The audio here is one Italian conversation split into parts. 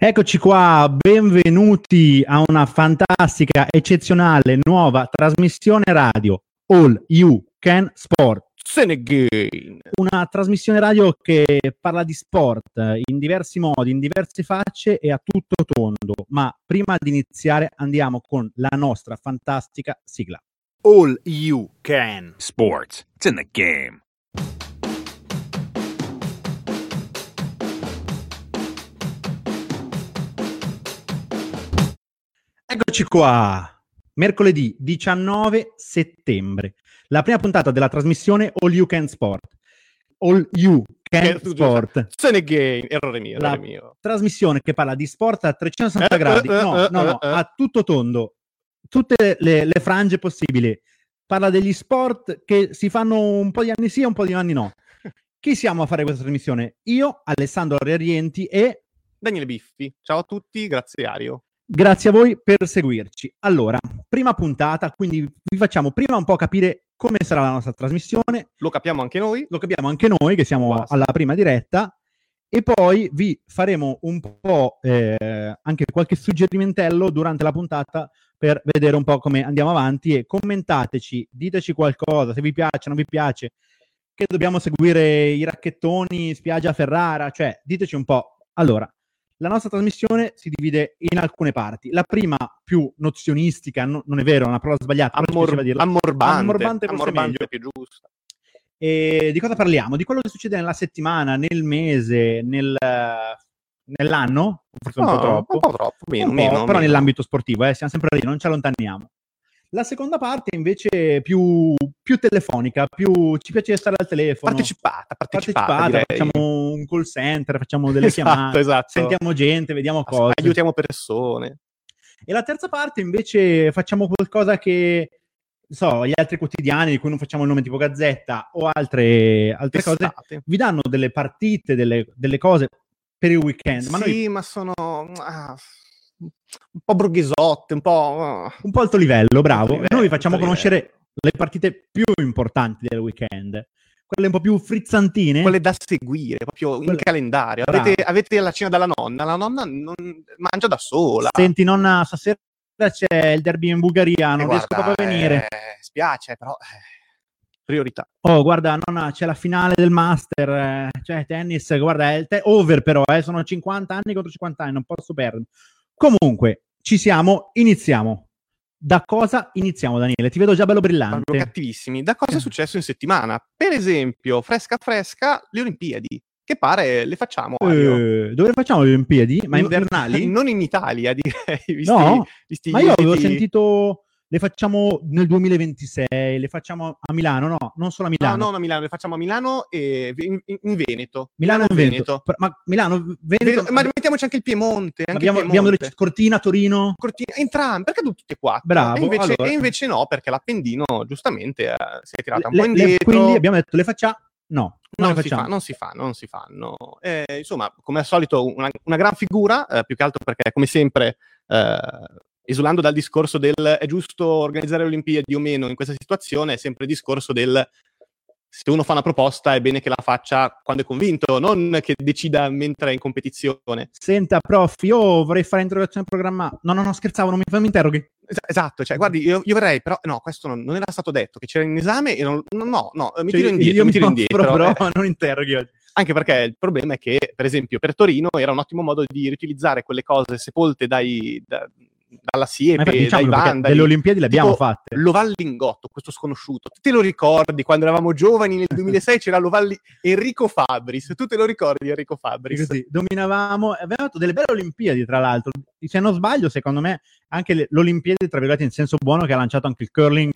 Eccoci qua, benvenuti a una fantastica, eccezionale, nuova trasmissione radio All You Can Sport. Una trasmissione radio che parla di sport in diversi modi, in diverse facce e a tutto tondo. Ma prima di iniziare andiamo con la nostra fantastica sigla. All you can. Sports. It's in the game. Eccoci qua, mercoledì 19 settembre, la prima puntata della trasmissione All You Can Sport. All You Can Sport. Senegame. Errore mio, errore mio. Trasmissione che parla di sport a 360 Eh, gradi, eh, no, eh, no, no, eh, eh. a tutto tondo, tutte le, le frange possibili. Parla degli sport che si fanno un po' di anni sì e un po' di anni no. Chi siamo a fare questa trasmissione? Io, Alessandro Riorienti e Daniele Biffi. Ciao a tutti, grazie Ario. Grazie a voi per seguirci. Allora, prima puntata, quindi vi facciamo prima un po' capire come sarà la nostra trasmissione, Lo capiamo anche noi. lo capiamo anche noi che siamo Basta. alla prima diretta e poi vi faremo un po' eh, anche qualche suggerimentello durante la puntata per vedere un po' come andiamo avanti e commentateci, diteci qualcosa, se vi piace, non vi piace, che dobbiamo seguire i racchettoni, spiaggia Ferrara, cioè diteci un po'. Allora, la nostra trasmissione si divide in alcune parti. La prima più nozionistica, no- non è vero, è una parola sbagliata, Ammor- dirla. ammorbante. Ammorbante Ammorbante più giusta. E di cosa parliamo? Di quello che succede nella settimana, nel mese, nel, nell'anno, forse un po' No, troppo, Un po' troppo, meno, Un po', meno, però meno. nell'ambito sportivo, eh, siamo sempre lì, non ci allontaniamo. La seconda parte invece è più, più telefonica, più ci piace stare al telefono. Partecipata, partecipata, partecipata, facciamo un call center, facciamo delle Esatto, chiamate, esatto. sentiamo gente, vediamo cose. Aiutiamo persone. E la terza parte invece facciamo qualcosa che, non so, gli altri quotidiani di cui non facciamo il nome tipo Gazzetta o altre, altre cose, vi danno delle partite, delle, delle cose per il weekend. Ma noi sì, ma sono ah, un po' borghesotte, un po'... ah. un po' alto livello, bravo. livello, noi vi facciamo alto conoscere le partite più importanti del weekend, quelle un po' più frizzantine. quelle da seguire proprio in Quelle- calendario. Bravo. Avete, avete la cena dalla nonna, la nonna non mangia da sola. Senti, nonna, stasera c'è il derby in Bulgaria, non Eh, riesco guarda, proprio a venire. eh, spiace, però eh, priorità. Oh, guarda, nonna, c'è la finale del Master, eh, cioè tennis, guarda, è il te- over però, eh, sono 50 anni contro 50 anni, non posso perdere. Comunque, ci siamo, iniziamo. Da cosa iniziamo, Daniele? Ti vedo già bello brillante. cattivissimi. Da cosa Eh. è successo in settimana? Per esempio, fresca fresca, le Olimpiadi. Che pare le facciamo. Eh, dove facciamo le Olimpiadi? Ma invernali? Non in Italia, direi. Visti, No? visti Ma io avevo sentito le facciamo nel 2026, le facciamo a Milano, no, non solo a No, Milano. no, no, a Milano, le facciamo a Milano e in, in- Veneto. Milano e Veneto. Per- Ma Milano, Veneto, Veneto- Ma mettiamoci anche il Piemonte. Anche abbiamo, il abbiamo Piemonte. delle Cortina, Torino. Cortina, entrambi, perché tutti e quattro? Bravo, E invece, allora. e invece no, perché l'Appendino giustamente eh, si è tirata un Le- po' le- indietro. quindi abbiamo detto le facciamo? No, non, non, le si facciamo. fa, non si fanno, non si fanno. Eh, insomma, come al solito, una, una gran figura, eh, più che altro perché, come sempre, eh, esulando dal discorso del è giusto organizzare le Olimpiadi o meno in questa situazione, è sempre il discorso del se uno fa una proposta è bene che la faccia quando è convinto, non che decida mentre è in competizione. Senta, prof, io vorrei fare interrogazione programmata. No, no, no, scherzavo, non mi, non mi interroghi. Es- Esatto, cioè, guardi, io, io verrei, però no, questo non, non era stato detto, che c'era in esame e non, no, no, no, mi Cioè, tiro indietro, io mi tiro indietro. però eh. non interroghi oggi. Anche perché il problema è che, per esempio, per Torino era un ottimo modo di riutilizzare quelle cose sepolte dai, da- dalla siepe, diciamolo, dai vandali. delle Olimpiadi le abbiamo Tipo fatte. Lovallingotto, questo sconosciuto. Te lo ricordi quando eravamo giovani nel 2006 c'era Lovalli Enrico Fabris. Tu te lo ricordi Enrico Fabris? Così, dominavamo, abbiamo fatto delle belle Olimpiadi, tra l'altro. Se non sbaglio, secondo me, anche le, l'Olimpiadi, tra virgolette, in senso buono, che ha lanciato anche il curling,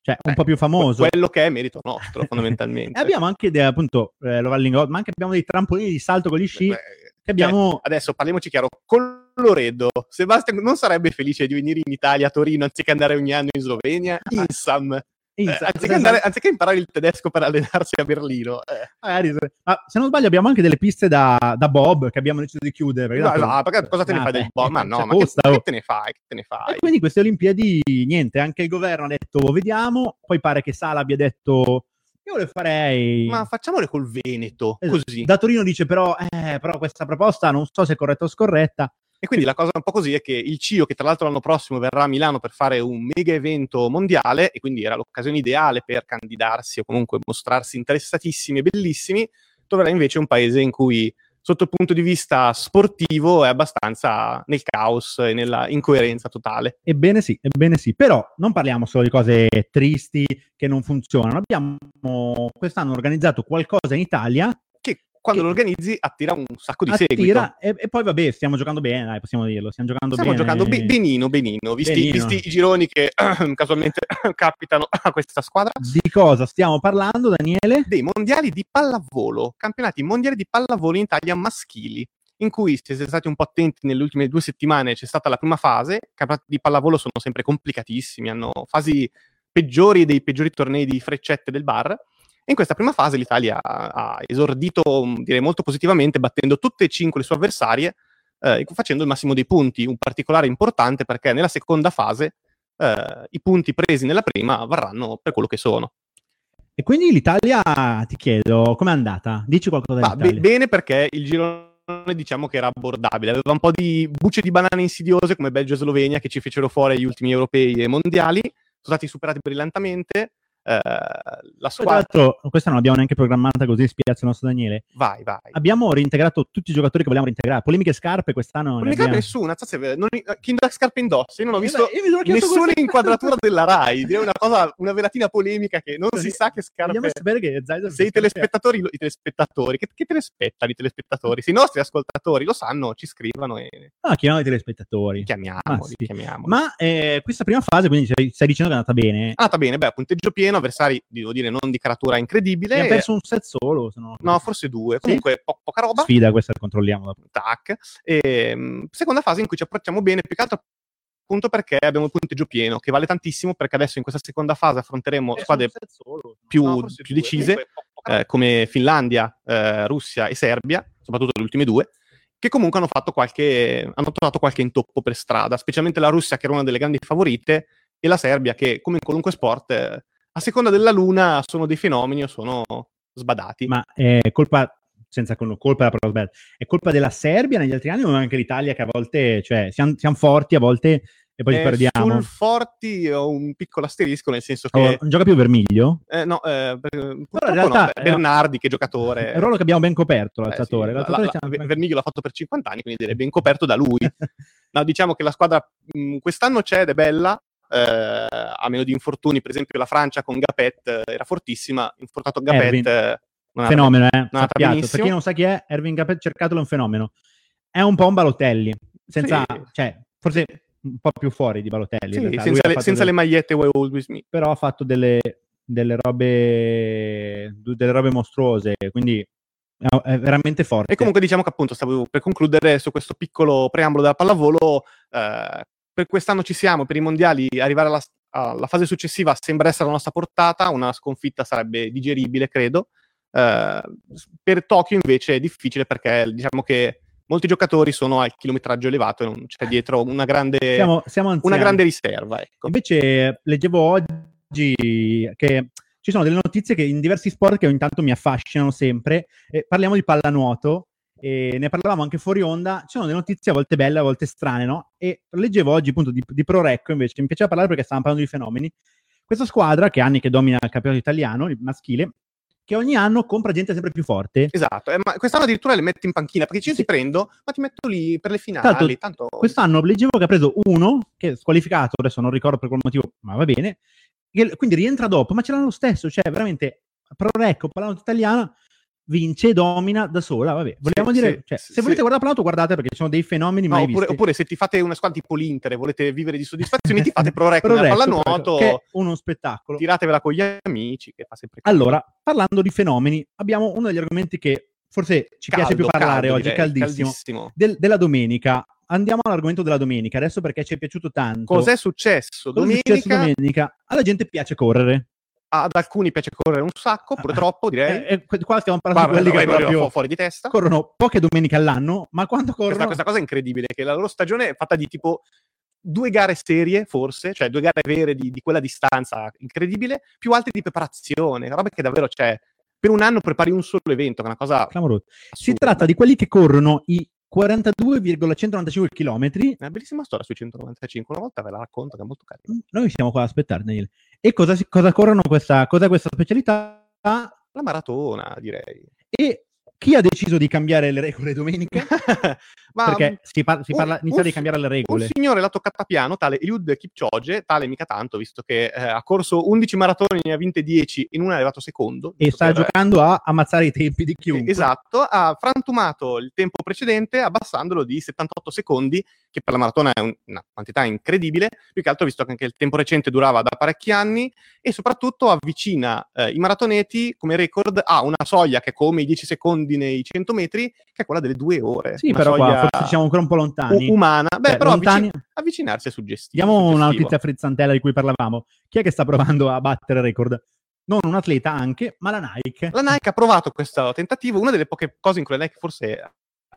cioè un Eh, po' più famoso. Quello che è merito nostro, fondamentalmente. E abbiamo anche, de- appunto, eh, ma anche abbiamo dei trampolini di salto con gli sci. Beh, che abbiamo- cioè, adesso parliamoci chiaro. Colloredo, Sebastian non sarebbe felice di venire in Italia, a Torino, anziché andare ogni anno in Slovenia? Insam. Eh, anziché, andare- anziché imparare il tedesco per allenarsi a Berlino. Eh. magari se- ma se non sbaglio abbiamo anche delle piste da, da Bob che abbiamo deciso di chiudere. perché No, no, perché cosa te ne Ah, fai del beh, po'? Ma no, cioè, ma che, costa, oh. che te ne fai? Che te ne fai? E quindi queste Olimpiadi, niente, anche il governo ha detto vediamo, poi pare che Sala abbia detto Io le farei. Ma facciamole col Veneto, Esatto. così. Da Torino dice però, eh, però questa proposta non so se è corretta o scorretta. E quindi la cosa un po' così è che il CIO, che tra l'altro l'anno prossimo verrà a Milano per fare un mega evento mondiale, e quindi era l'occasione ideale per candidarsi o comunque mostrarsi interessatissimi e bellissimi, troverà invece un paese in cui, sotto il punto di vista sportivo, è abbastanza nel caos e nella incoerenza totale. Ebbene sì, ebbene sì. Però non parliamo solo di cose tristi che non funzionano. Abbiamo quest'anno organizzato qualcosa in Italia quando Che- lo organizzi attira un sacco di seguito. attira e, e poi vabbè, stiamo giocando bene, dai, possiamo dirlo. Stiamo giocando Stiamo bene. giocando be- benino, benino, visti, Benino. visti i gironi che casualmente capitano a questa squadra. Di cosa stiamo parlando, Daniele? dei mondiali di pallavolo, campionati mondiali di pallavolo in Italia maschili, in cui se siete stati un po' attenti nelle ultime due settimane c'è stata la prima fase, i campionati di pallavolo sono sempre complicatissimi, hanno fasi peggiori dei peggiori tornei di freccette del bar. In questa prima fase l'Italia ha ha esordito, mh, direi molto positivamente, battendo tutte e cinque le sue avversarie, eh, facendo il massimo dei punti. Un particolare importante perché nella seconda fase eh, i punti presi nella prima varranno per quello che sono. E quindi l'Italia, ti chiedo, com'è andata? Dici qualcosa Ma be- bene perché il girone diciamo che era abbordabile, aveva un po' di bucce di banane insidiose come Belgio e Slovenia che ci fecero fuori agli ultimi europei e mondiali, sono stati superati brillantemente. Eh, la Poi, tra squadra, l'altro, questa non l'abbiamo neanche programmata così spiazza il nostro Daniele. vai, vai. Abbiamo reintegrato tutti i giocatori che volevamo reintegrare. Polemiche scarpe quest'anno. Non cape abbiamo- nessuna, zazze, non, chi da scarpe indossa, io non ho Eh, visto beh, sono chiesto nessuna inquadratura della RAI, direi una cosa, una velatina polemica che non si sa che Vogliamo scarpe... sapere che Se i telespettatori, i telespettatori, che, che telespettano i telespettatori? Se i nostri ascoltatori lo sanno, ci scrivano e Ah, chiamiamo i telespettatori. chiamiamoli, Ah, sì. chiamiamoli. Ma eh, questa prima fase, quindi stai, stai dicendo che è andata bene. È andata bene, beh, punteggio pieno, avversari, devo dire, non di caratura incredibile. Abbiamo perso un set solo. Non- No, forse due. Comunque, po- poca roba. Sfida questa, controlliamo. Tac. E, mh, seconda fase in cui ci approcciamo bene, più che altro appunto perché abbiamo il punteggio pieno, che vale tantissimo perché adesso in questa seconda fase affronteremo squadre un set solo. più, No, più due. decise, poca eh, come Finlandia, eh, Russia e Serbia, soprattutto le ultime due, che comunque hanno fatto qualche, hanno trovato qualche intoppo per strada, specialmente la Russia che era una delle grandi favorite e la Serbia che, come in qualunque sport, eh, a seconda della luna sono dei fenomeni o sono sbadati. Ma è colpa, senza colpa della è colpa della Serbia negli altri anni o anche l'Italia che a volte, cioè, siamo, siamo forti a volte e poi ci Eh, perdiamo? Sul Forti ho un piccolo asterisco, nel senso Oh, che... non gioca più Vermiglio? eh, no, eh, in realtà no, beh, è- Bernardi, che giocatore... È un ruolo che abbiamo ben coperto, Eh, l'alzatore. sì, la- L'alzatore la- siamo- Ver- Vermiglio l'ha fatto per 50 anni, quindi direi ben coperto da lui. No, diciamo che la squadra mh, quest'anno c'è ed è bella, eh, a meno di infortuni, per esempio la Francia con Gapet eh, era fortissima, infortunato Gapet Erwin. eh, non fenomeno, eh? andata Sappiate. Per chi non sa chi è, Erwin Capet, cercatelo, è un fenomeno. È un po' un Balotelli, senza, Sì. cioè, forse un po' più fuori di Balotelli. sì, senza, le, senza delle- le magliette Why Always Me. però ha fatto delle, delle robe delle robe mostruose, quindi è, è veramente forte. E comunque diciamo che appunto stavo per concludere su questo piccolo preambolo della pallavolo, eh, per quest'anno ci siamo, per i mondiali arrivare alla, alla fase successiva sembra essere alla nostra portata, una sconfitta sarebbe digeribile credo, Eh, per Tokyo invece è difficile perché diciamo che molti giocatori sono al chilometraggio elevato e non c'è dietro una grande, siamo, siamo una grande riserva. Ecco. Invece leggevo oggi che ci sono delle notizie che in diversi sport che ogni tanto mi affascinano sempre. Eh, parliamo di pallanuoto e ne parlavamo anche fuori onda. Ci sono delle notizie a volte belle, a volte strane, no? E leggevo oggi appunto di, di ProRecco invece, mi piaceva parlare perché stavamo parlando di fenomeni. Questa squadra che anni che domina il campionato italiano, il maschile, che ogni anno compra gente sempre più forte. Esatto, eh, ma quest'anno addirittura le metti in panchina perché io Sì. ti prendo, ma ti metto lì per le finali. Tanto, tanto Quest'anno leggevo che ha preso uno che è squalificato, adesso non ricordo per qual motivo, ma va bene. che- quindi rientra dopo, ma ce l'hanno lo stesso, cioè veramente ProRecco, parlando italiana, vince, domina da sola, vabbè. Vogliamo Sì, dire, sì, cioè, sì, se volete sì. guardare Pallanuoto guardate perché ci sono dei fenomeni No, mai oppure, visti. oppure se ti fate una squadra tipo l'Inter e volete vivere di soddisfazioni, ti fate Pro Rec nella pallanuoto, che è uno spettacolo. tiratevela con gli amici, che fa sempre caldo. Allora, parlando di fenomeni, abbiamo uno degli argomenti che forse ci piace più Caldo, parlare caldo, oggi, direi, caldissimo, caldissimo. del- della domenica. Andiamo all'argomento della domenica, adesso perché ci è piaciuto tanto. Cos'è successo domenica? successo domenica? Alla gente piace correre. Ad alcuni piace correre un sacco, Ah, troppo direi. Eh, eh, qua stiamo parlando Guarda, di quelli che no, no, proprio fu- fuori di testa. corrono poche domeniche all'anno, ma quando corrono... Questa, questa cosa è incredibile, che la loro stagione è fatta di tipo due gare serie, forse, cioè due gare vere di, di quella distanza incredibile, più altre di preparazione, roba che davvero c'è. Per un anno prepari un solo evento, che è una cosa... Clamoroso. Si tratta di quelli che corrono i 42,195 km. È una bellissima storia sui 195, una volta ve la racconto che è molto carina. Noi siamo qua ad aspettare, Daniele. E cosa, cosa corrono questa, cos'è questa specialità? La maratona, direi. E chi ha deciso di cambiare le regole domenica? Ma Perché si, par- si un- parla, inizia un di cambiare le Un regole. signore l'ha toccata piano, tale Eliud Kipchoge, tale mica tanto, visto che eh, ha corso 11 maratone, ne ha vinte 10, in una è arrivato secondo. E sta per- giocando a ammazzare i tempi di chiunque. Esatto, ha frantumato il tempo precedente abbassandolo di 78 secondi, che per la maratona è un- una quantità incredibile, più che altro visto che anche il tempo recente durava da parecchi anni e soprattutto avvicina eh, i maratoneti come record a una soglia che è come i 10 secondi nei 100 metri, che è quella delle due ore. Sì, però qua forse siamo ancora un po' lontani. u- umana. Beh, Cioè, però lontani- avvicin- avvicinarsi è suggestivo. Diamo una notizia frizzantella di cui parlavamo. Chi è che sta provando a battere record? Non un atleta anche, ma la Nike. La Nike ha provato questo tentativo, una delle poche cose in cui la Nike forse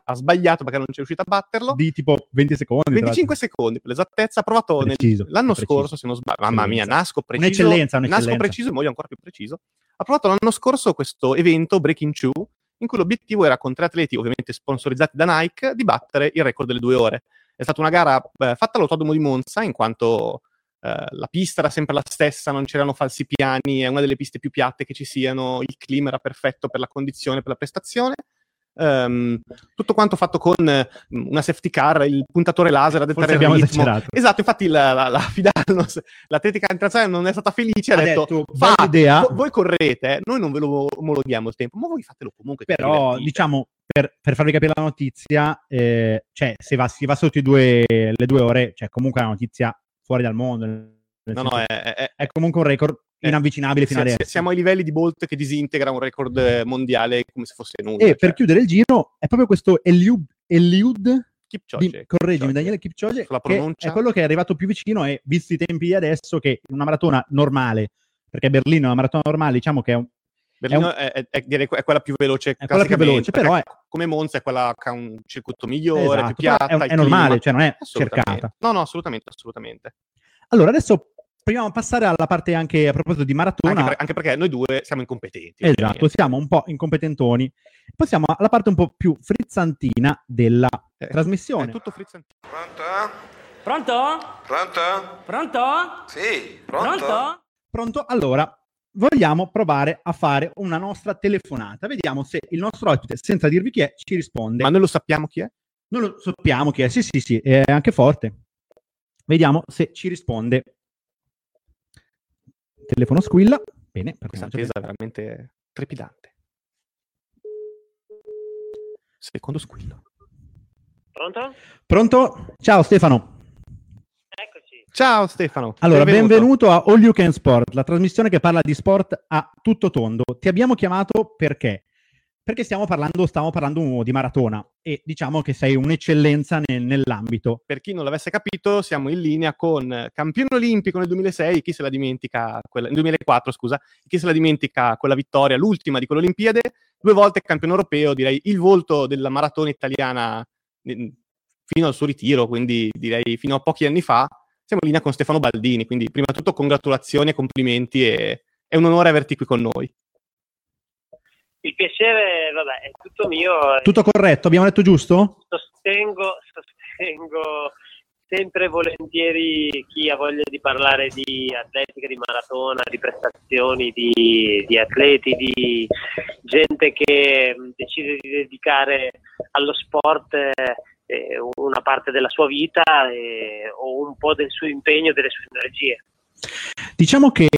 ha sbagliato perché non c'è riuscita a batterlo. Di tipo 20 secondi. tra 25 secondi per l'esattezza, ha provato nel- Preciso, l'anno preciso. scorso, se non sbaglio, mamma mia, nasco preciso, Un'eccellenza, un'eccellenza. nasco preciso e muoio ancora più preciso. Ha provato l'anno scorso questo evento Breaking Two, in cui l'obiettivo era con tre atleti, ovviamente sponsorizzati da Nike, di battere il record delle due ore. È stata una gara eh, fatta all'autodromo di Monza, in quanto eh, la pista era sempre la stessa, non c'erano falsi piani, è una delle piste più piatte che ci siano, il clima era perfetto per la condizione, per la prestazione. Ehm, tutto quanto fatto con eh, una safety car, il puntatore laser a dettare Forse il ritmo. esagerato. Esatto, infatti la, la, la Fidalnos, l'atletica internazionale non è stata felice, ha, Ha detto, detto, "Fa- idea." vo- voi correte, noi non ve lo omologhiamo il tempo, ma voi fatelo comunque. Però, divertite." diciamo, per, per farvi capire la notizia, eh, cioè, se va, si va sotto i due, le due ore, cioè, comunque è una notizia fuori dal mondo. no, no, è- è- è comunque un record Eh, inavvicinabile fino si- adesso. siamo ai livelli di Bolt che disintegra un record eh, mondiale come se fosse nulla. E per cioè, chiudere il giro, è proprio questo Eliud, Eliud Kipchoge, di- correggimi, Kipchoge. Daniele Kipchoge, è quello che è arrivato più vicino e visti i tempi di adesso che in una maratona normale, perché Berlino è una maratona normale, diciamo che è un, Berlino è, è- è- que- è quella più veloce. È quella più veloce, però perché come Monza è quella che ha un circuito migliore, esatto, più piatta. è, è normale, clima. cioè non è cercata. No, no, assolutamente, assolutamente. Allora, adesso proviamo a passare alla parte anche a proposito di maratona. Anche, per- anche perché noi due siamo incompetenti. Esatto, ovviamente. siamo un po' incompetentoni. Passiamo alla parte un po' più frizzantina della Eh, trasmissione. È tutto frizzantino. Pronto? Pronto? Pronto? Pronto? Sì, pronto? Pronto? Pronto? Allora, vogliamo provare a fare una nostra telefonata. Vediamo se il nostro ospite, senza dirvi chi è, ci risponde. Ma noi lo sappiamo chi è? Non lo sappiamo chi è. Sì, sì, sì, è anche forte. Vediamo se ci risponde. Telefono squilla. Bene, perché Questa attesa è veramente trepidante. Secondo squillo. Pronto? Pronto? Ciao Stefano. Eccoci. Ciao Stefano. Allora, benvenuto. a All You Can Sport, la trasmissione che parla di sport a tutto tondo. Ti abbiamo chiamato perché? Perché stiamo parlando, stiamo parlando di maratona e diciamo che sei un'eccellenza nel- nell'ambito. Per chi non l'avesse capito, siamo in linea con campione olimpico nel 2006, chi se la dimentica, quella, nel 2004 scusa, chi se la dimentica quella vittoria, l'ultima di quell'Olimpiade, due volte campione europeo, direi il volto della maratona italiana fino al suo ritiro, quindi direi fino a pochi anni fa, siamo in linea con Stefano Baldini, quindi prima di tutto congratulazioni e complimenti e è un onore averti qui con noi. Il piacere, vabbè, è tutto mio. Tutto corretto? Abbiamo detto giusto? Sostengo, sostengo sempre volentieri chi ha voglia di parlare di atletica, di maratona, di prestazioni, di, di atleti, di gente che mh, decide di dedicare allo sport eh, una parte della sua vita eh, o un po' del suo impegno, delle sue energie. Diciamo che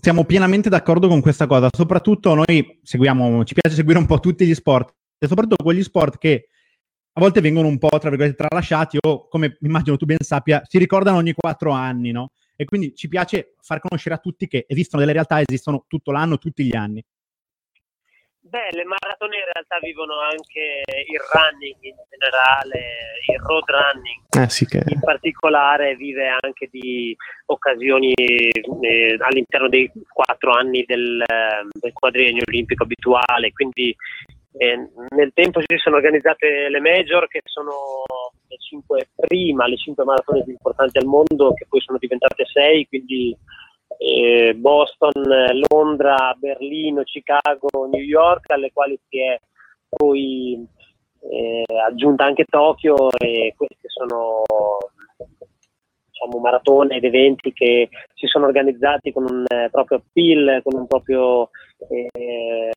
siamo pienamente d'accordo con questa cosa, soprattutto noi seguiamo, ci piace seguire un po' tutti gli sport, e soprattutto quegli sport che a volte vengono un po', tra virgolette, tralasciati o, come immagino tu ben sappia, si ricordano ogni quattro anni, no? E quindi ci piace far conoscere a tutti che esistono delle realtà, esistono tutto l'anno, tutti gli anni. Beh, le maratone in realtà vivono anche il running in generale, il road running. Eh sì che... in particolare vive anche di occasioni eh, all'interno dei quattro anni del, del quadriennio olimpico abituale, quindi eh, nel tempo si sono organizzate le major che sono cinque, prima le cinque maratone più importanti al mondo, che poi sono diventate sei, quindi eh, Boston, Londra, Berlino, Chicago, New York, alle quali si è poi eh, aggiunta anche Tokyo e queste sono diciamo, maratone ed eventi che si sono organizzati con un eh, proprio appeal, con un proprio eh,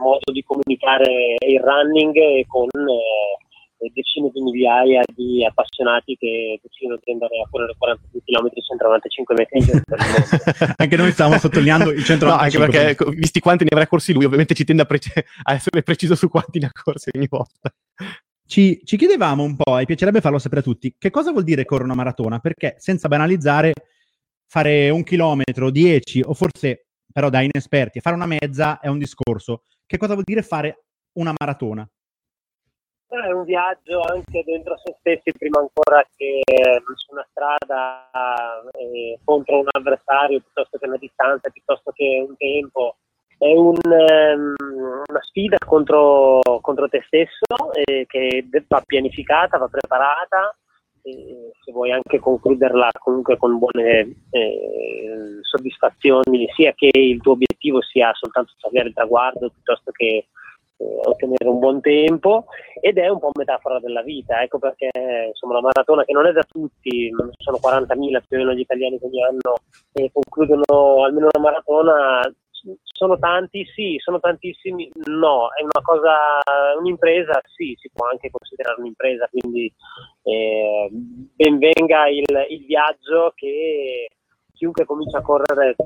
modo di comunicare il running e con eh, decine di migliaia di appassionati che decidono di andare a correre 42 km 195 metri in giro anche noi stiamo sottolineando il 195 no, anche perché ecco, visti quanti ne avrà corsi lui ovviamente ci tende a, pre- a essere preciso su quanti ne ha corsi ogni volta ci, ci, chiedevamo un po', e piacerebbe farlo sapere a tutti, che cosa vuol dire correre una maratona? Perché senza banalizzare, fare un chilometro, dieci, o forse però da inesperti, fare una mezza è un discorso. Che cosa vuol dire fare una maratona? È un viaggio anche dentro se stessi prima ancora che su una strada eh, contro un avversario piuttosto che una distanza, piuttosto che un tempo. È un, um, una sfida contro, contro te stesso eh, che va pianificata, va preparata, e se vuoi anche concluderla comunque con buone eh, soddisfazioni, sia che il tuo obiettivo sia soltanto salire il traguardo piuttosto che eh, ottenere un buon tempo ed è un po' metafora della vita, ecco perché insomma la maratona che non è da tutti, sono 40.000 più o meno gli italiani che ogni anno eh, concludono almeno una maratona, sono tanti? Sì, sono tantissimi? No, è una cosa, un'impresa? Sì, si può anche considerare un'impresa, quindi eh, benvenga il, il viaggio che chiunque comincia a correre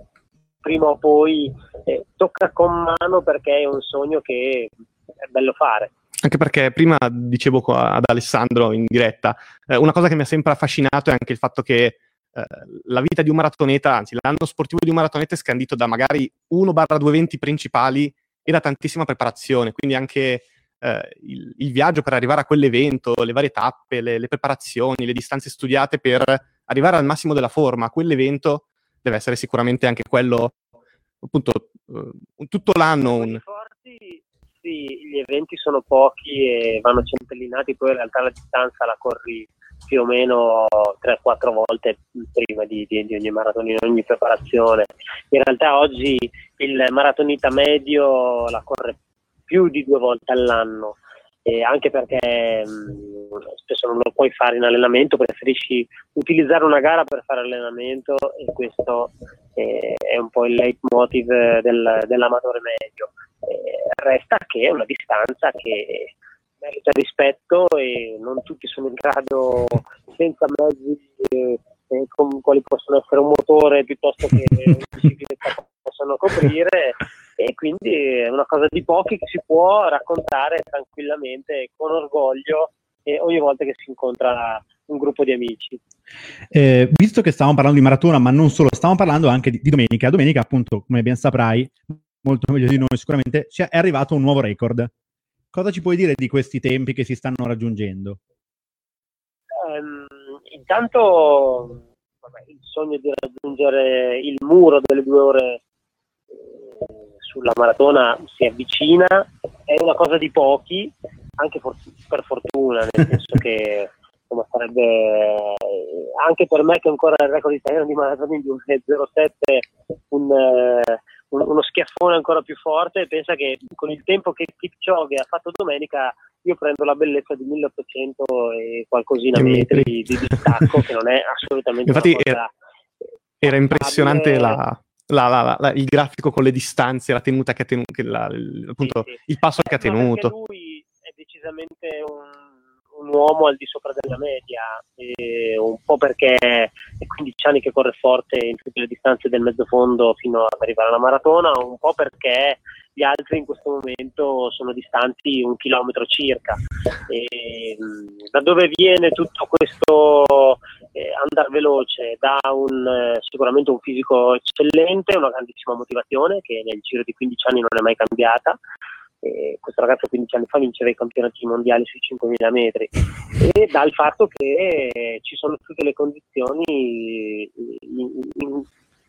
prima o poi eh, tocca con mano perché è un sogno che è bello fare. Anche perché prima dicevo ad Alessandro in diretta, eh, una cosa che mi ha sempre affascinato è anche il fatto che eh, la vita di un maratoneta, anzi l'anno sportivo di un maratoneta è scandito da magari 1-2 eventi principali e da tantissima preparazione, quindi anche eh, il, il, viaggio per arrivare a quell'evento, le varie tappe, le, le, preparazioni, le distanze studiate per arrivare al massimo della forma a quell'evento deve essere sicuramente anche quello, appunto, uh, tutto l'anno. Un... Forti, sì, gli eventi sono pochi e vanno centellinati, poi in realtà la distanza la corri più o meno 3-4 volte prima di, di, di, ogni maratona, in ogni preparazione. In realtà oggi il maratonita medio la corre più di due volte all'anno, eh, anche perché mh, spesso non lo puoi fare in allenamento, preferisci utilizzare una gara per fare allenamento e questo eh, è un po' il leitmotiv del, dell'amatore medio. Eh, resta che è una distanza che merita rispetto e non tutti sono in grado, senza mezzi eh, con quali possono essere un motore piuttosto che una bicicletta possono coprire e quindi è una cosa di pochi che si può raccontare tranquillamente con orgoglio e ogni volta che si incontra un gruppo di amici. Eh, visto che stavamo parlando di maratona, ma non solo, stavamo parlando anche di, di domenica. Domenica, appunto, come ben saprai, molto meglio di noi sicuramente, è arrivato un nuovo record. Cosa ci puoi dire di questi tempi che si stanno raggiungendo? Intanto vabbè, il sogno di raggiungere il muro delle due ore eh, sulla maratona si avvicina, è una cosa di pochi, anche for- per fortuna, nel senso che insomma, sarebbe anche per me che ancora il record italiano di maratona di 1.07 un, eh, uno schiaffone ancora più forte e pensa che con il tempo che Kipchoge ha fatto domenica io prendo la bellezza di 1800 e qualcosina metri di, di distacco che non è assolutamente infatti era, era impressionante la, la, la, la, il grafico con le distanze la tenuta che ha tenuto appunto sì, sì. il passo che ha tenuto. lui è decisamente un un uomo al di sopra della media, un po' perché è 15 anni che corre forte in tutte le distanze del mezzo fondo fino ad arrivare alla maratona, un po' perché gli altri in questo momento sono distanti un chilometro circa. E, da dove viene tutto questo eh, andare veloce? Da un, eh, sicuramente un fisico eccellente, una grandissima motivazione che nel giro di 15 anni non è mai cambiata eh, questo ragazzo 15 anni fa vinceva i campionati mondiali sui 5.000 metri. E dal fatto che ci sono tutte le condizioni in, in,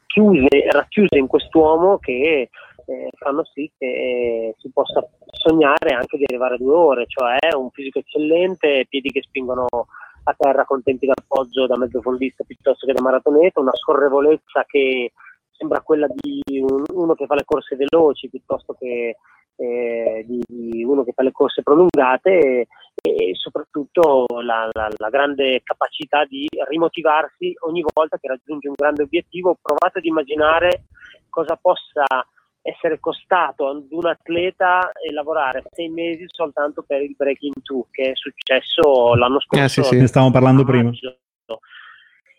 chiuse, racchiuse in quest'uomo che eh, fanno sì che si possa sognare anche di arrivare a due ore, cioè un fisico eccellente, piedi che spingono a terra con tempi d'appoggio da mezzo fondista piuttosto che da maratoneta, una scorrevolezza che sembra quella di un- uno che fa le corse veloci piuttosto che eh, di, di uno che fa le corse prolungate e, e soprattutto la, la- la grande capacità di rimotivarsi ogni volta che raggiunge un grande obiettivo. Provate ad immaginare cosa possa essere costato ad un atleta e lavorare sei mesi soltanto per il breaking 2 che è successo l'anno scorso Eh, sì, sì. Ne stavamo parlando prima.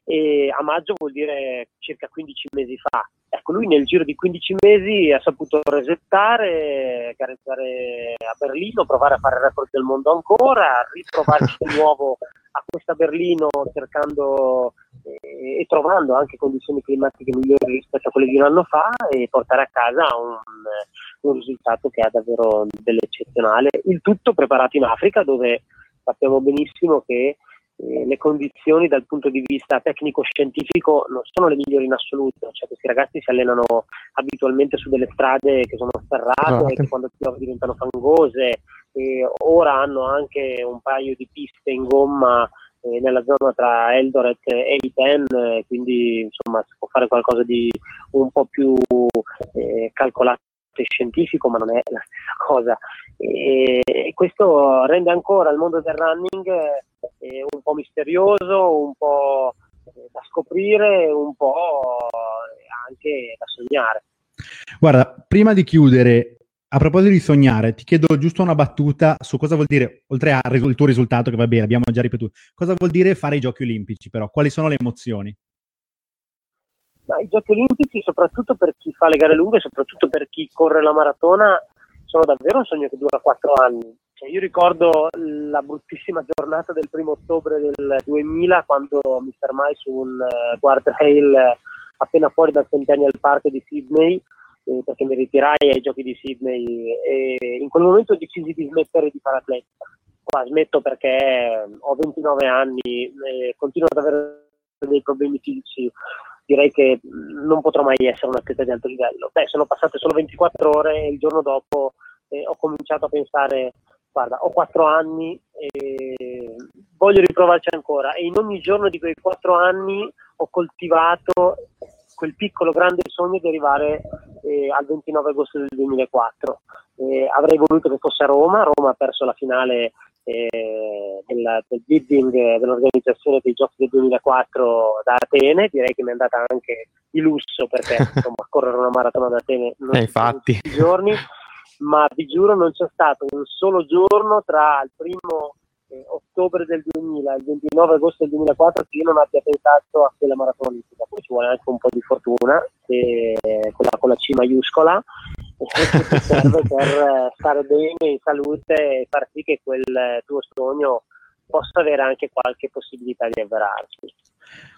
E a maggio vuol dire circa 15 mesi fa. Ecco, lui nel giro di 15 mesi ha saputo resettare, gareggiare a Berlino, provare a fare il record del mondo ancora, ritrovarsi di nuovo a questa Berlino cercando eh, e trovando anche condizioni climatiche migliori rispetto a quelle di un anno fa e portare a casa un, un risultato che ha davvero dell'eccezionale. Il tutto preparato in Africa dove sappiamo benissimo che eh, le condizioni dal punto di vista tecnico-scientifico non sono le migliori in assoluto, cioè questi ragazzi si allenano abitualmente su delle strade che sono sterrate, Esatto. che quando piove diventano fangose, e ora hanno anche un paio di piste in gomma eh, nella zona tra Eldoret e Iten, eh, quindi insomma si può fare qualcosa di un po' più eh, calcolato scientifico, ma non è la stessa cosa. E, e questo rende ancora il mondo del running eh, un po' misterioso, un po' eh, da scoprire, un po' anche da sognare. Guarda, prima di chiudere, a proposito di sognare, ti chiedo giusto una battuta su cosa vuol dire, oltre al tuo risultato, che va bene, abbiamo già ripetuto, cosa vuol dire fare i giochi olimpici, però? Quali sono le emozioni? Ma I giochi olimpici, soprattutto per chi fa le gare lunghe, soprattutto per chi corre la maratona, sono davvero un sogno che dura quattro anni. Cioè, io ricordo la bruttissima giornata del primo ottobre del 2000 quando mi fermai su un uh, guardrail eh, appena fuori dal Centennial Park di Sydney eh, perché mi ritirai ai giochi di Sydney e in quel momento decisi di smettere di fare atletica. Qua smetto perché ho 29 anni e continuo ad avere dei problemi fisici direi che non potrò mai essere un atleta di alto livello. Beh, sono passate solo 24 ore e il giorno dopo eh, ho cominciato a pensare, guarda, ho 4 anni e voglio riprovarci ancora e in ogni giorno di quei 4 anni ho coltivato quel piccolo grande sogno di arrivare eh, al 29 agosto del 2004. Eh, avrei voluto che fosse a Roma, Roma ha perso la finale eh, del, del bidding dell'organizzazione dei giochi del 2004 da Atene, direi che mi è andata anche di lusso perché insomma correre una maratona da Atene non Eh, fa infatti. tutti i giorni, ma vi giuro non c'è stato un solo giorno tra il primo eh, ottobre del 2000 e il 29 agosto del 2004 che io non abbia pensato a quella maratona olimpica. Poi ci vuole anche un po' di fortuna eh, con, la, con la C maiuscola e questo ti serve per stare bene in salute e far sì che quel tuo sogno possa avere anche qualche possibilità di avverarsi.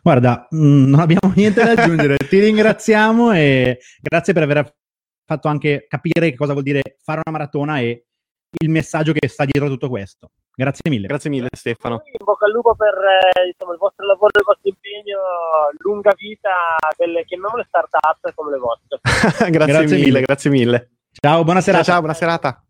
Guarda, mh, non abbiamo niente da aggiungere, ti ringraziamo e grazie per aver fatto anche capire che cosa vuol dire fare una maratona e il messaggio che sta dietro a tutto questo. Grazie mille. Grazie mille Stefano. In bocca al lupo per eh, insomma, il vostro lavoro e il vostro impegno, lunga vita delle chiamiamole start-up come le vostre. grazie, Grazie mille, mille. grazie mille. Ciao, buona Ciao, serata. ciao, buona serata.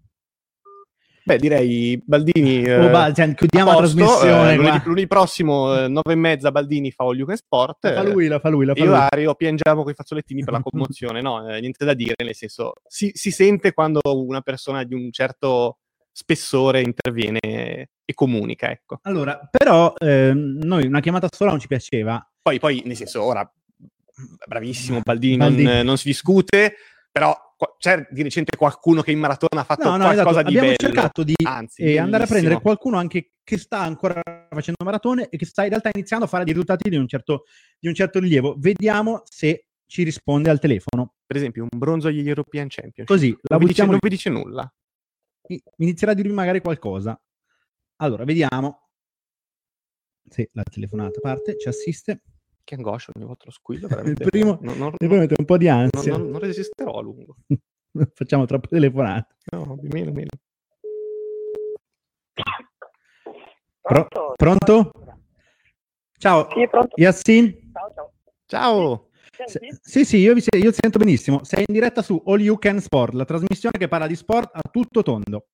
Beh, direi Baldini. Oh, eh, ba- cioè, chiudiamo la posto, trasmissione. eh, lunedì, lunedì prossimo, eh, nove e mezza, Baldini fa All You Can Sport. La fa lui, la fa lui, la fa Io e lui. Ario piangiamo con i fazzolettini per la commozione, no, eh, niente da dire, nel senso, si, si sente quando una persona di un certo spessore interviene e comunica, ecco. Allora, però ehm, noi una chiamata sola non ci piaceva. Poi, poi nel senso, ora, bravissimo Baldini, Baldini. Non, non si discute, però c'è di recente qualcuno che in maratona ha fatto No, no, qualcosa esatto. di Abbiamo bello. cercato di Anzi, eh, andare a prendere qualcuno anche che sta ancora facendo maratone e che sta in realtà iniziando a fare dei risultati di un certo, di un certo rilievo. Vediamo se ci risponde al telefono. Per esempio, un bronzo agli European Championship. Così la non, vi dice, non vi dice nulla. Inizierà a dirvi magari qualcosa. Allora, vediamo se la telefonata parte, ci assiste. Che angoscia ogni volta lo squillo, Il veramente. primo, non, mette un po' di ansia. non- non resisterò a lungo. Facciamo troppe telefonate. No, di meno, meno. Pro- pronto? Ciao, Sì, pronto? Yassin? Ciao, ciao. Ciao! Sì, sì, io, vi io ti sento benissimo. Sei in diretta su All You Can Sport, la trasmissione che parla di sport a tutto tondo.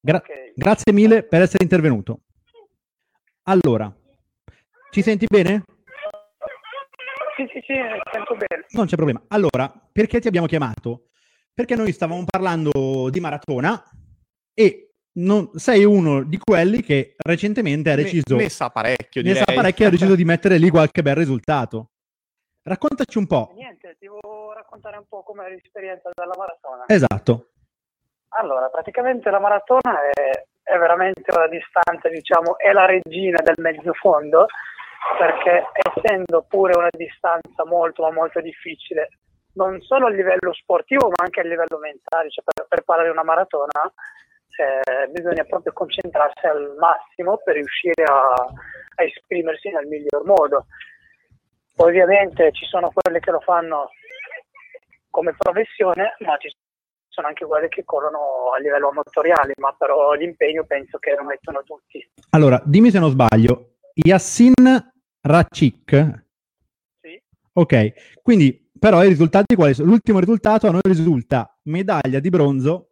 Gra- Ok. Grazie mille per essere intervenuto. Allora, ci senti bene? Sì, sì, sì, sento bene. Non c'è problema. Allora, perché ti abbiamo chiamato? Perché noi stavamo parlando di maratona e non- sei uno di quelli che recentemente ha Ne- deciso, Ne, sa parecchio, ne direi. sa parecchio e ha deciso di mettere lì qualche bel risultato. Raccontaci un po'. Niente, ti devo raccontare un po' com'è l'esperienza della maratona. Esatto. Allora, praticamente la maratona è, è veramente una distanza, diciamo, è la regina del mezzo fondo, perché essendo pure una distanza molto, ma molto difficile, non solo a livello sportivo, ma anche a livello mentale, cioè per preparare una maratona eh, bisogna proprio concentrarsi al massimo per riuscire a, a esprimersi nel miglior modo. Ovviamente ci sono quelli che lo fanno come professione, ma ci sono anche quelli che corrono a livello amatoriale, ma però l'impegno penso che lo mettono tutti. Allora, dimmi se non sbaglio. Yassin Racik. Sì. Ok, quindi però i risultati quali sono? L'ultimo risultato a noi risulta medaglia di bronzo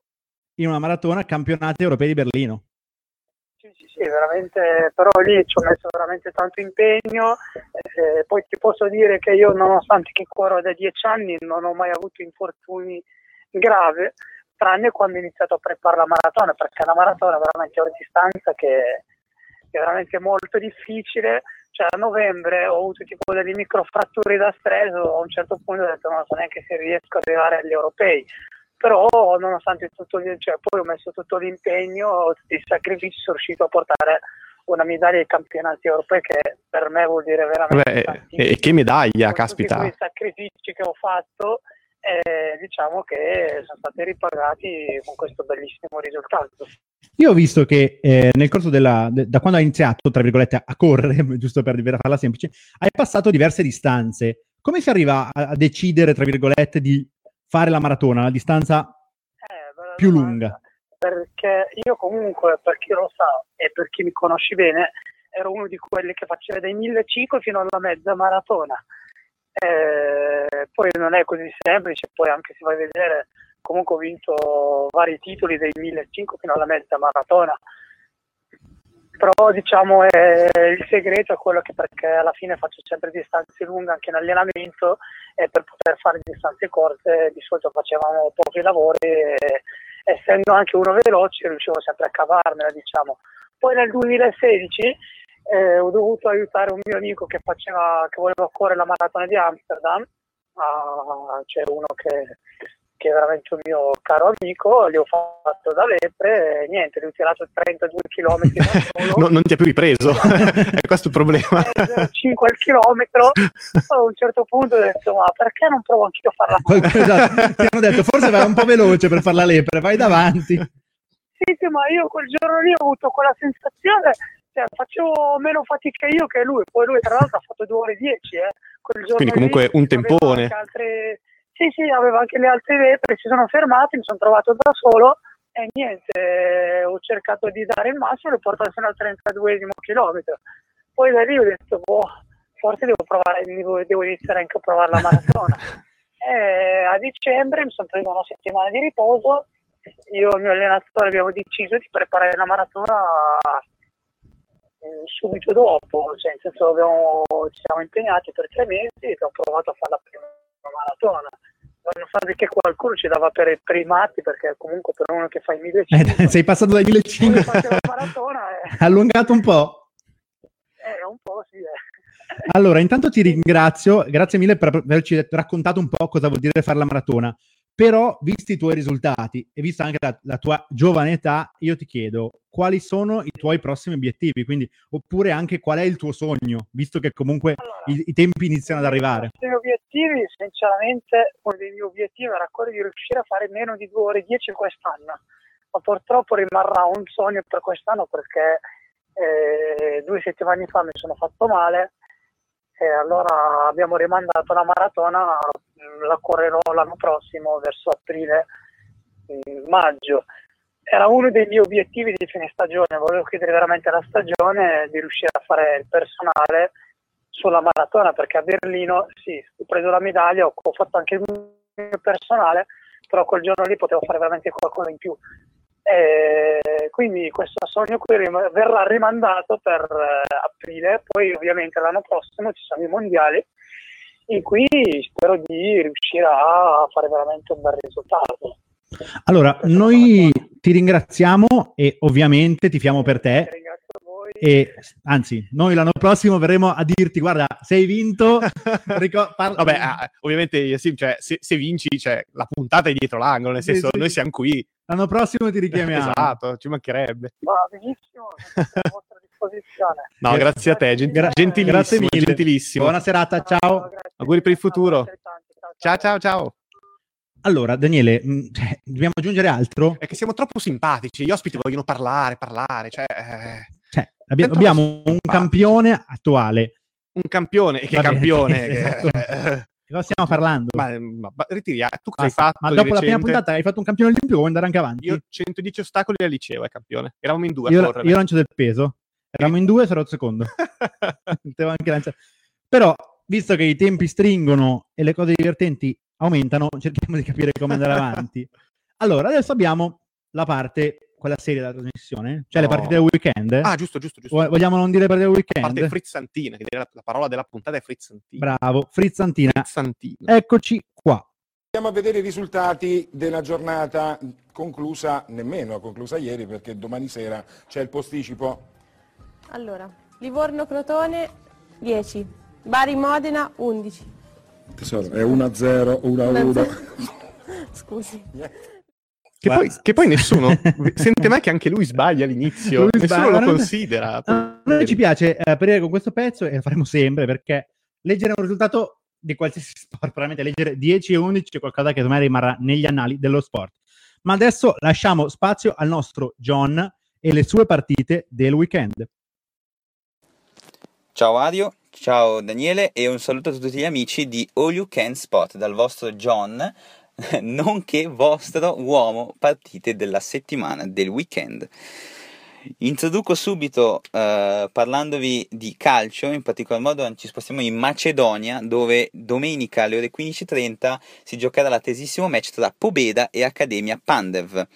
in una maratona campionati europei di Berlino. Sì, sì, veramente, però lì ci ho messo veramente tanto impegno. eh, poi ti posso dire che io, nonostante che corro da dieci anni, non ho mai avuto infortuni gravi, tranne quando ho iniziato a preparare la maratona, perché la maratona è veramente una distanza che è veramente molto difficile. Cioè, a novembre ho avuto tipo delle microfratture da stress, a un certo punto ho detto non so neanche se riesco ad arrivare agli europei. Però nonostante tutto, cioè, poi ho messo tutto l'impegno, tutti i sacrifici, sono riuscito a portare una medaglia ai campionati europei che per me vuol dire veramente Beh, e, che medaglia, Con caspita. Tutti quei sacrifici che ho fatto, eh, diciamo che sono stati ripagati con questo bellissimo risultato. Io ho visto che eh, nel corso della, de- da quando hai iniziato, tra virgolette, a correre, giusto per per farla semplice, hai passato diverse distanze. Come si arriva a, a decidere, tra virgolette, di fare la maratona, la distanza Eh, più lunga? Perché io comunque, per chi lo sa e per chi mi conosci bene, ero uno di quelli che faceva dai 1500 fino alla mezza maratona. Eh, poi non è così semplice, poi anche se vai a vedere, comunque ho vinto vari titoli dai 1500 fino alla mezza maratona. Però diciamo è, il segreto è quello che perché alla fine faccio sempre distanze lunghe anche in allenamento e per poter fare distanze corte di solito facevamo pochi lavori e essendo anche uno veloce riuscivo sempre a cavarmela diciamo. Poi nel 2016 eh, ho dovuto aiutare un mio amico che faceva che voleva correre la maratona di Amsterdam, ah, c'è uno che, che è veramente un mio caro amico, gli ho fatto da lepre e niente, gli ho tirato 32 km da solo. No- non ti ha più ripreso, è questo il problema. 5 al chilometro, a un certo punto ho detto ma perché non provo anch'io a farla esatto, ti hanno detto, forse vai un po' veloce per fare la lepre, vai davanti. Sì, sì, ma io quel giorno lì ho avuto quella sensazione, cioè facevo meno fatica io che lui, poi lui tra l'altro ha fatto 2 ore e 10, eh. Quel giorno Quindi comunque lì un tempone. anche altre- Sì, sì, aveva anche le altre lepre, si sono fermati, mi sono trovato da solo e niente, ho cercato di dare il massimo e ho portato fino al 32esimo chilometro. Poi da lì ho detto, boh, forse devo provare, devo, devo iniziare anche a provare la maratona. e a dicembre mi sono preso una settimana di riposo io e il mio allenatore abbiamo deciso di preparare la maratona eh, subito dopo, cioè nel senso abbiamo, ci siamo impegnati per tre mesi e abbiamo provato a fare la prima maratona. Nonostante che qualcuno ci dava per, per i matti, perché comunque per uno che fa i 1500 Eh, sei passato dai poi 1500, fate la maratona è, allungato un po'. è un po' sì. eh. Allora, intanto ti ringrazio, grazie mille per averci raccontato un po' cosa vuol dire fare la maratona. Però, visti i tuoi risultati e vista anche la, la tua giovane età, io ti chiedo quali sono i tuoi prossimi obiettivi, quindi, oppure anche qual è il tuo sogno, visto che comunque Allora, i, i tempi iniziano ad arrivare. I miei obiettivi, sinceramente, uno dei miei obiettivi era quello di riuscire a fare meno di 2 ore e 10 quest'anno, ma purtroppo rimarrà un sogno per quest'anno perché eh, due settimane fa mi sono fatto male e allora abbiamo rimandato la maratona, la correrò l'anno prossimo verso aprile, mm, maggio. Era uno dei miei obiettivi di fine stagione, volevo chiudere veramente la stagione di riuscire a fare il personale sulla maratona perché a Berlino sì, ho preso la medaglia, ho fatto anche il mio personale, però quel giorno lì potevo fare veramente qualcosa in più. E quindi questo sogno qui rim- verrà rimandato per eh, aprile, poi ovviamente l'anno prossimo ci sono i mondiali in cui spero di riuscire a fare veramente un bel risultato. Allora, noi ti ringraziamo e ovviamente tifiamo per te. E anzi, noi l'anno prossimo verremo a dirti: guarda, sei vinto. Rico- parla- Vabbè, ah, ovviamente sì, cioè, se, se vinci, cioè, la puntata è dietro l'angolo, nel Sì, senso, sì. noi siamo qui. L'anno prossimo ti richiamiamo. Esatto, ci mancherebbe. Va benissimo, sono a vostra disposizione. No, Grazie. grazie a te, gen- Gra- gentilissimo, Grazie mille. gentilissimo. Buona serata, ciao. grazie. Auguri per il futuro. Ciao, ciao, ciao. Allora, Daniele, mh, cioè, dobbiamo aggiungere altro? È che siamo troppo simpatici, gli ospiti vogliono parlare, parlare, cioè... eh, Cioè, abbi- Tanto abbiamo un simpatici. campione attuale. un campione, e che Va bene, campione! che- esatto. eh, Di cosa stiamo parlando? ma, ma, ma ritiriamo, tu cosa hai fatto Ma dopo la prima recente? puntata hai fatto un campione olimpico, vuoi andare anche avanti? Io 110 ostacoli al liceo, è campione. Eravamo in due Io, io lancio del peso. Eravamo in due, sarò il secondo. Devo anche lanciare. Però, visto che i tempi stringono e le cose divertenti aumentano, cerchiamo di capire come andare avanti. Allora, adesso abbiamo la parte, quella seria della trasmissione, cioè le No. partite del weekend. ah, giusto, giusto, giusto. Vo- Vogliamo non dire le partite del a parte weekend? frizzantina, che direi la, la parola della puntata è frizzantina. Bravo, Frizzantina. Frizzantina. Eccoci qua. Andiamo a vedere i risultati della giornata conclusa, nemmeno conclusa ieri perché domani sera c'è il posticipo. Allora, Livorno-Crotone 10, Bari-Modena 11. Tesoro, è 1-0, 1-1. Scusi. Che, poi, che poi nessuno sente mai che anche lui sbaglia all'inizio, Lui nessuno sbaglia, lo considera. A noi ci piace eh, aprire con questo pezzo e lo faremo sempre perché leggere un risultato di qualsiasi sport, veramente leggere 10 e 11 è qualcosa che me rimarrà negli annali dello sport. Ma adesso lasciamo spazio al nostro John e le sue partite del weekend. Ciao Ario, ciao Daniele e un saluto a tutti gli amici di All You Can Spot dal vostro John, nonché vostro uomo partite della settimana, del weekend. Introduco subito eh, parlandovi di calcio, in particolar modo ci spostiamo in Macedonia dove domenica alle ore 15.30 si giocherà l'attesissimo match tra Pobeda e Accademia Pandev.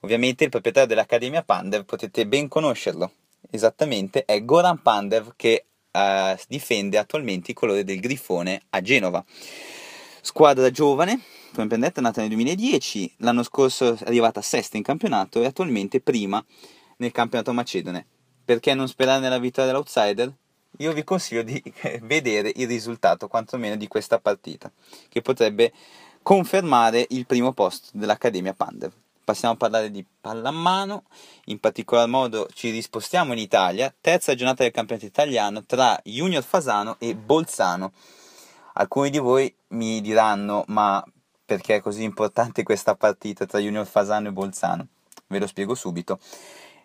Ovviamente il proprietario dell'Accademia Pandev potete ben conoscerlo, esattamente è Goran Pandev che eh, difende attualmente i colori del Grifone a Genova. Squadra giovane, come ben detto, è nata nel 2010, l'anno scorso è arrivata sesta in campionato e attualmente prima nel campionato macedone. Perché non sperare nella vittoria dell'outsider? Io vi consiglio di vedere il risultato, quantomeno di questa partita, che potrebbe confermare il primo posto dell'Accademia Pandev. Passiamo a parlare di pallamano, in particolar modo ci rispostiamo in Italia, terza giornata del campionato italiano tra Junior Fasano e Bolzano. Alcuni di voi mi diranno, ma perché è così importante questa partita tra Junior Fasano e Bolzano? Ve lo spiego subito.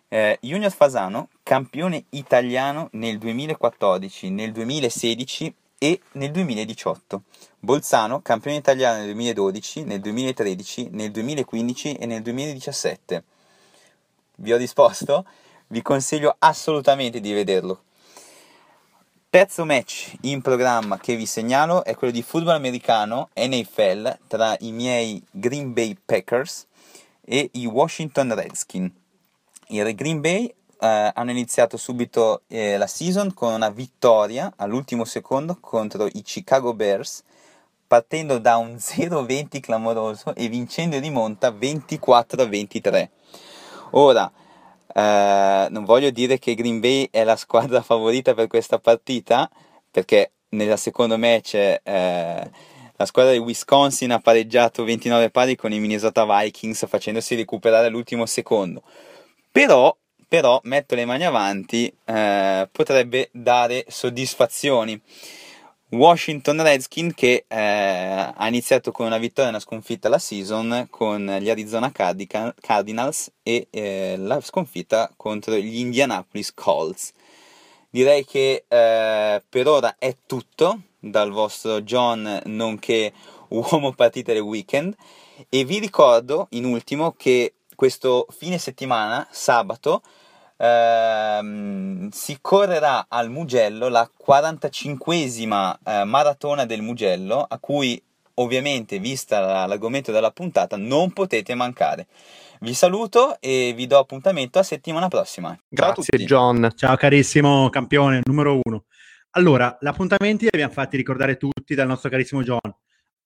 Eh, Junior Fasano, campione italiano nel 2014, nel 2016 e nel 2018. Bolzano, campione italiano nel 2012, nel 2013, nel 2015 e nel 2017. Vi ho risposto? Vi consiglio assolutamente di vederlo. Terzo match in programma che vi segnalo è quello di football americano NFL tra i miei Green Bay Packers e i Washington Redskins. I Green Bay eh, hanno iniziato subito eh, la season con una vittoria all'ultimo secondo contro i Chicago Bears, partendo da un 0-20 clamoroso e vincendo di monta 24-23. Ora, eh, non voglio dire che Green Bay è la squadra favorita per questa partita, perché nel secondo match eh, la squadra di Wisconsin ha pareggiato 29 pari con i Minnesota Vikings facendosi recuperare all'ultimo secondo. Però, però metto le mani avanti, eh, potrebbe dare soddisfazioni. Washington Redskins che eh, ha iniziato con una vittoria e una sconfitta la season con gli Arizona Cardinals e eh, la sconfitta contro gli Indianapolis Colts. Direi che eh, per ora è tutto dal vostro John nonché uomo partita del weekend e vi ricordo in ultimo che questo fine settimana, sabato, ehm, si correrà al Mugello la 45esima eh, maratona del Mugello, a cui ovviamente, vista la- l'argomento della puntata, non potete mancare. Vi saluto e vi do appuntamento a settimana prossima. Grazie tutti. John. Ciao carissimo campione numero uno. Allora, gli appuntamenti li abbiamo fatti ricordare tutti dal nostro carissimo John.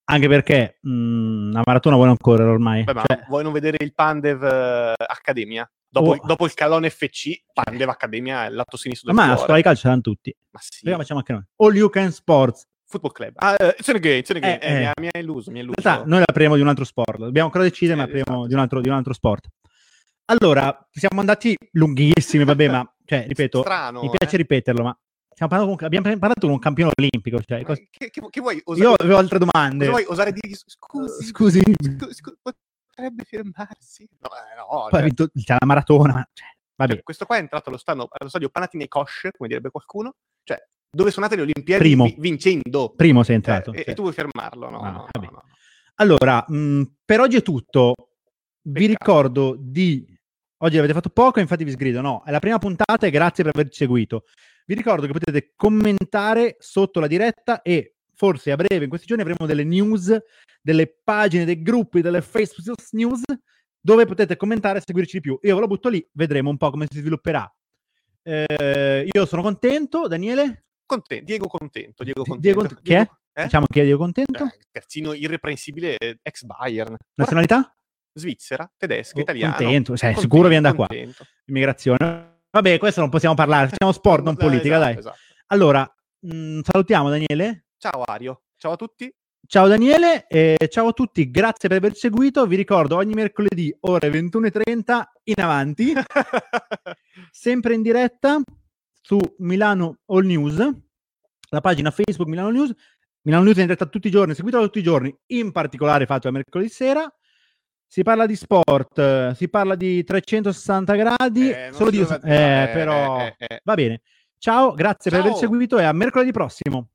Anche perché mh, la maratona vuole non correre ormai. Beh, ma Cioè, vuoi non vedere il Pandev eh, Accademia? Dopo, Oh. dopo il calone FC, Pandev Accademia il lato sinistro del ma a cuore. scuola di calcio saranno tutti. Ma sì. Prima facciamo anche noi. All you can sports. Football Club. Ah, eh, in it's in a game. Eh, Eh, eh. mi, ha, mi ha illuso, mi ha In illuso. realtà noi la apriamo di un altro sport. Dobbiamo ancora decidere, Eh, ma apriamo esatto, di, un altro, di un altro sport. Allora, siamo andati lunghissimi, vabbè, ma cioè, ripeto, Strano, mi piace eh. ripeterlo, ma con- abbiamo parlato con un campione olimpico. Cioè, che, che- che vuoi osa- io avevo altre domande. vuoi osare di dire? Scusi, Scusi. scu- scu- potrebbe fermarsi? No, eh, no, Poi cioè, ha vinto c'è la maratona. ma- Cioè, vabbè, cioè, questo qua è entrato allo, stanno- allo stadio Panathinaikos, come direbbe qualcuno, cioè dove suonate le Olimpiadi Primo. vi- vincendo. primo sei Eh, entrato. e, cioè. e tu vuoi fermarlo? No, Ah, no, no, vabbè. no. Allora, mh, per oggi è tutto. Vi Peccato. ricordo di... Oggi avete fatto poco, infatti vi sgrido. No, è la prima puntata e grazie per averci seguito. Vi ricordo che potete commentare sotto la diretta e forse a breve, in questi giorni, avremo delle news, delle pagine, dei gruppi, delle Facebook news dove potete commentare e seguirci di più. Io ve lo butto lì, vedremo un po' come si svilupperà. Eh, io sono contento, Daniele? Contento, Diego contento, Diego Di- contento. Diego- chi è? Eh? Diciamo che io contento. Eh, irreprensibile, eh, ex Bayern. Nazionalità? Svizzera, tedesca, Oh, italiano. contento, cioè, Contento, sicuro viene da qua. contento. immigrazione. Vabbè, questo non possiamo parlare, facciamo sport, non Dai, politica, esatto, dai. esatto. Allora, mh, salutiamo Daniele. Ciao Ario, ciao a tutti. Ciao Daniele e ciao a tutti, grazie per aver seguito. Vi ricordo ogni mercoledì ore 21.30 in avanti, sempre in diretta su Milano All News, la pagina Facebook Milano News. Milano News è in diretta tutti i giorni, seguitela tutti i giorni, in particolare fatto a mercoledì sera. Si parla di sport, eh, si parla di 360 gradi, Eh, solo di... eh, eh, però eh, eh, eh. va bene. Ciao, grazie per aver Ciao. seguito e a mercoledì prossimo.